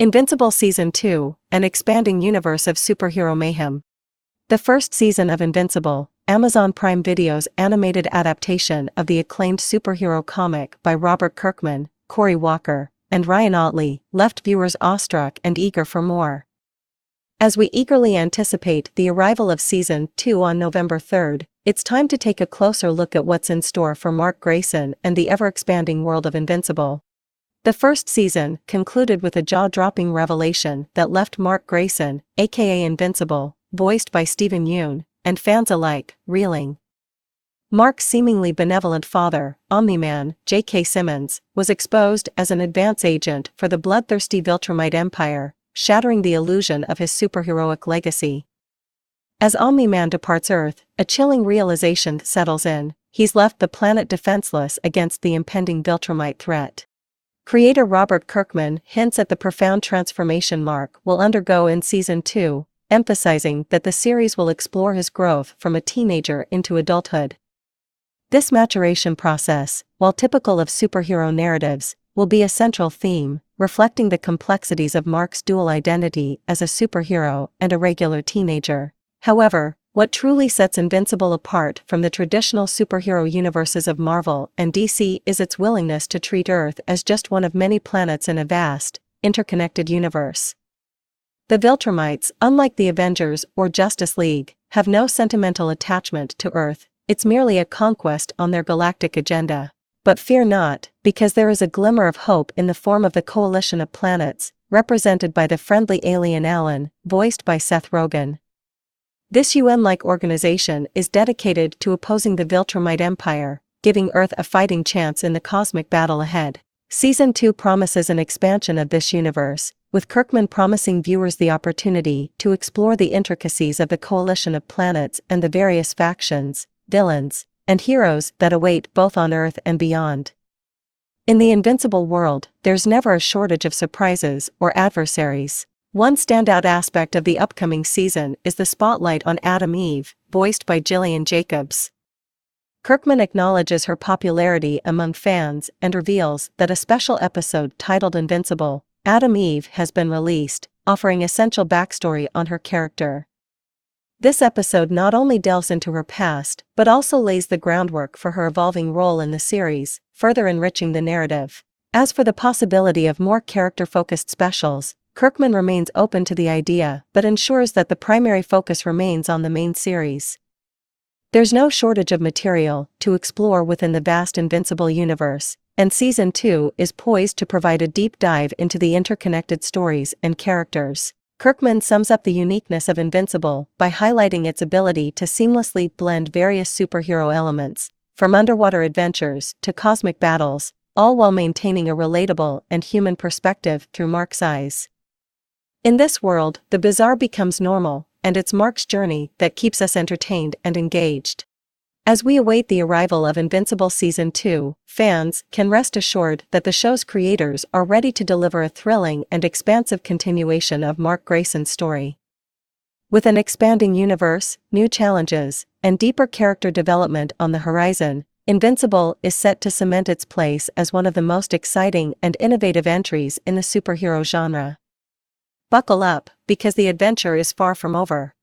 Invincible Season 2 An expanding universe of superhero mayhem. The first season of Invincible, Amazon Prime Video's animated adaptation of the acclaimed superhero comic by Robert Kirkman, Cory Walker, and Ryan Ottley, left viewers awestruck and eager for more. As we eagerly anticipate the arrival of Season 2 on November 3rd, it's time to take a closer look at what's in store for Mark Grayson and the ever-expanding world of Invincible. The first season concluded with a jaw-dropping revelation that left Mark Grayson, aka Invincible, voiced by Steven Yeun, and fans alike, reeling. Mark's seemingly benevolent father, Omni-Man, J.K. Simmons, was exposed as an advance agent for the bloodthirsty Viltrumite Empire, shattering the illusion of his superheroic legacy. As Omni-Man departs Earth, a chilling realization settles in, he's left the planet defenseless against the impending Viltrumite threat. Creator Robert Kirkman hints at the profound transformation Mark will undergo in Season 2, emphasizing that the series will explore his growth from a teenager into adulthood. This maturation process, while typical of superhero narratives, will be a central theme, reflecting the complexities of Mark's dual identity as a superhero and a regular teenager. However, what truly sets Invincible apart from the traditional superhero universes of Marvel and DC is its willingness to treat Earth as just one of many planets in a vast, interconnected universe. The Viltrumites, unlike the Avengers or Justice League, have no sentimental attachment to Earth, it's merely a conquest on their galactic agenda. But fear not, because there is a glimmer of hope in the form of the coalition of planets, represented by the friendly alien Allen, voiced by Seth Rogen. This UN-like organization is dedicated to opposing the Viltrumite Empire, giving Earth a fighting chance in the cosmic battle ahead. Season 2 promises an expansion of this universe, with Kirkman promising viewers the opportunity to explore the intricacies of the coalition of planets and the various factions, villains, and heroes that await both on Earth and beyond. In the invincible world, there's never a shortage of surprises or adversaries. One standout aspect of the upcoming season is the spotlight on Atom Eve, voiced by Gillian Jacobs. Kirkman acknowledges her popularity among fans and reveals that a special episode titled Invincible, Atom Eve has been released, offering essential backstory on her character. This episode not only delves into her past, but also lays the groundwork for her evolving role in the series, further enriching the narrative. As for the possibility of more character-focused specials, Kirkman remains open to the idea but ensures that the primary focus remains on the main series. There's no shortage of material to explore within the vast Invincible universe, and Season 2 is poised to provide a deep dive into the interconnected stories and characters. Kirkman sums up the uniqueness of Invincible by highlighting its ability to seamlessly blend various superhero elements, from underwater adventures to cosmic battles, all while maintaining a relatable and human perspective through Mark's eyes. In this world, the bizarre becomes normal, and it's Mark's journey that keeps us entertained and engaged. As we await the arrival of Invincible Season 2, fans can rest assured that the show's creators are ready to deliver a thrilling and expansive continuation of Mark Grayson's story. With an expanding universe, new challenges, and deeper character development on the horizon, Invincible is set to cement its place as one of the most exciting and innovative entries in the superhero genre. Buckle up, because the adventure is far from over.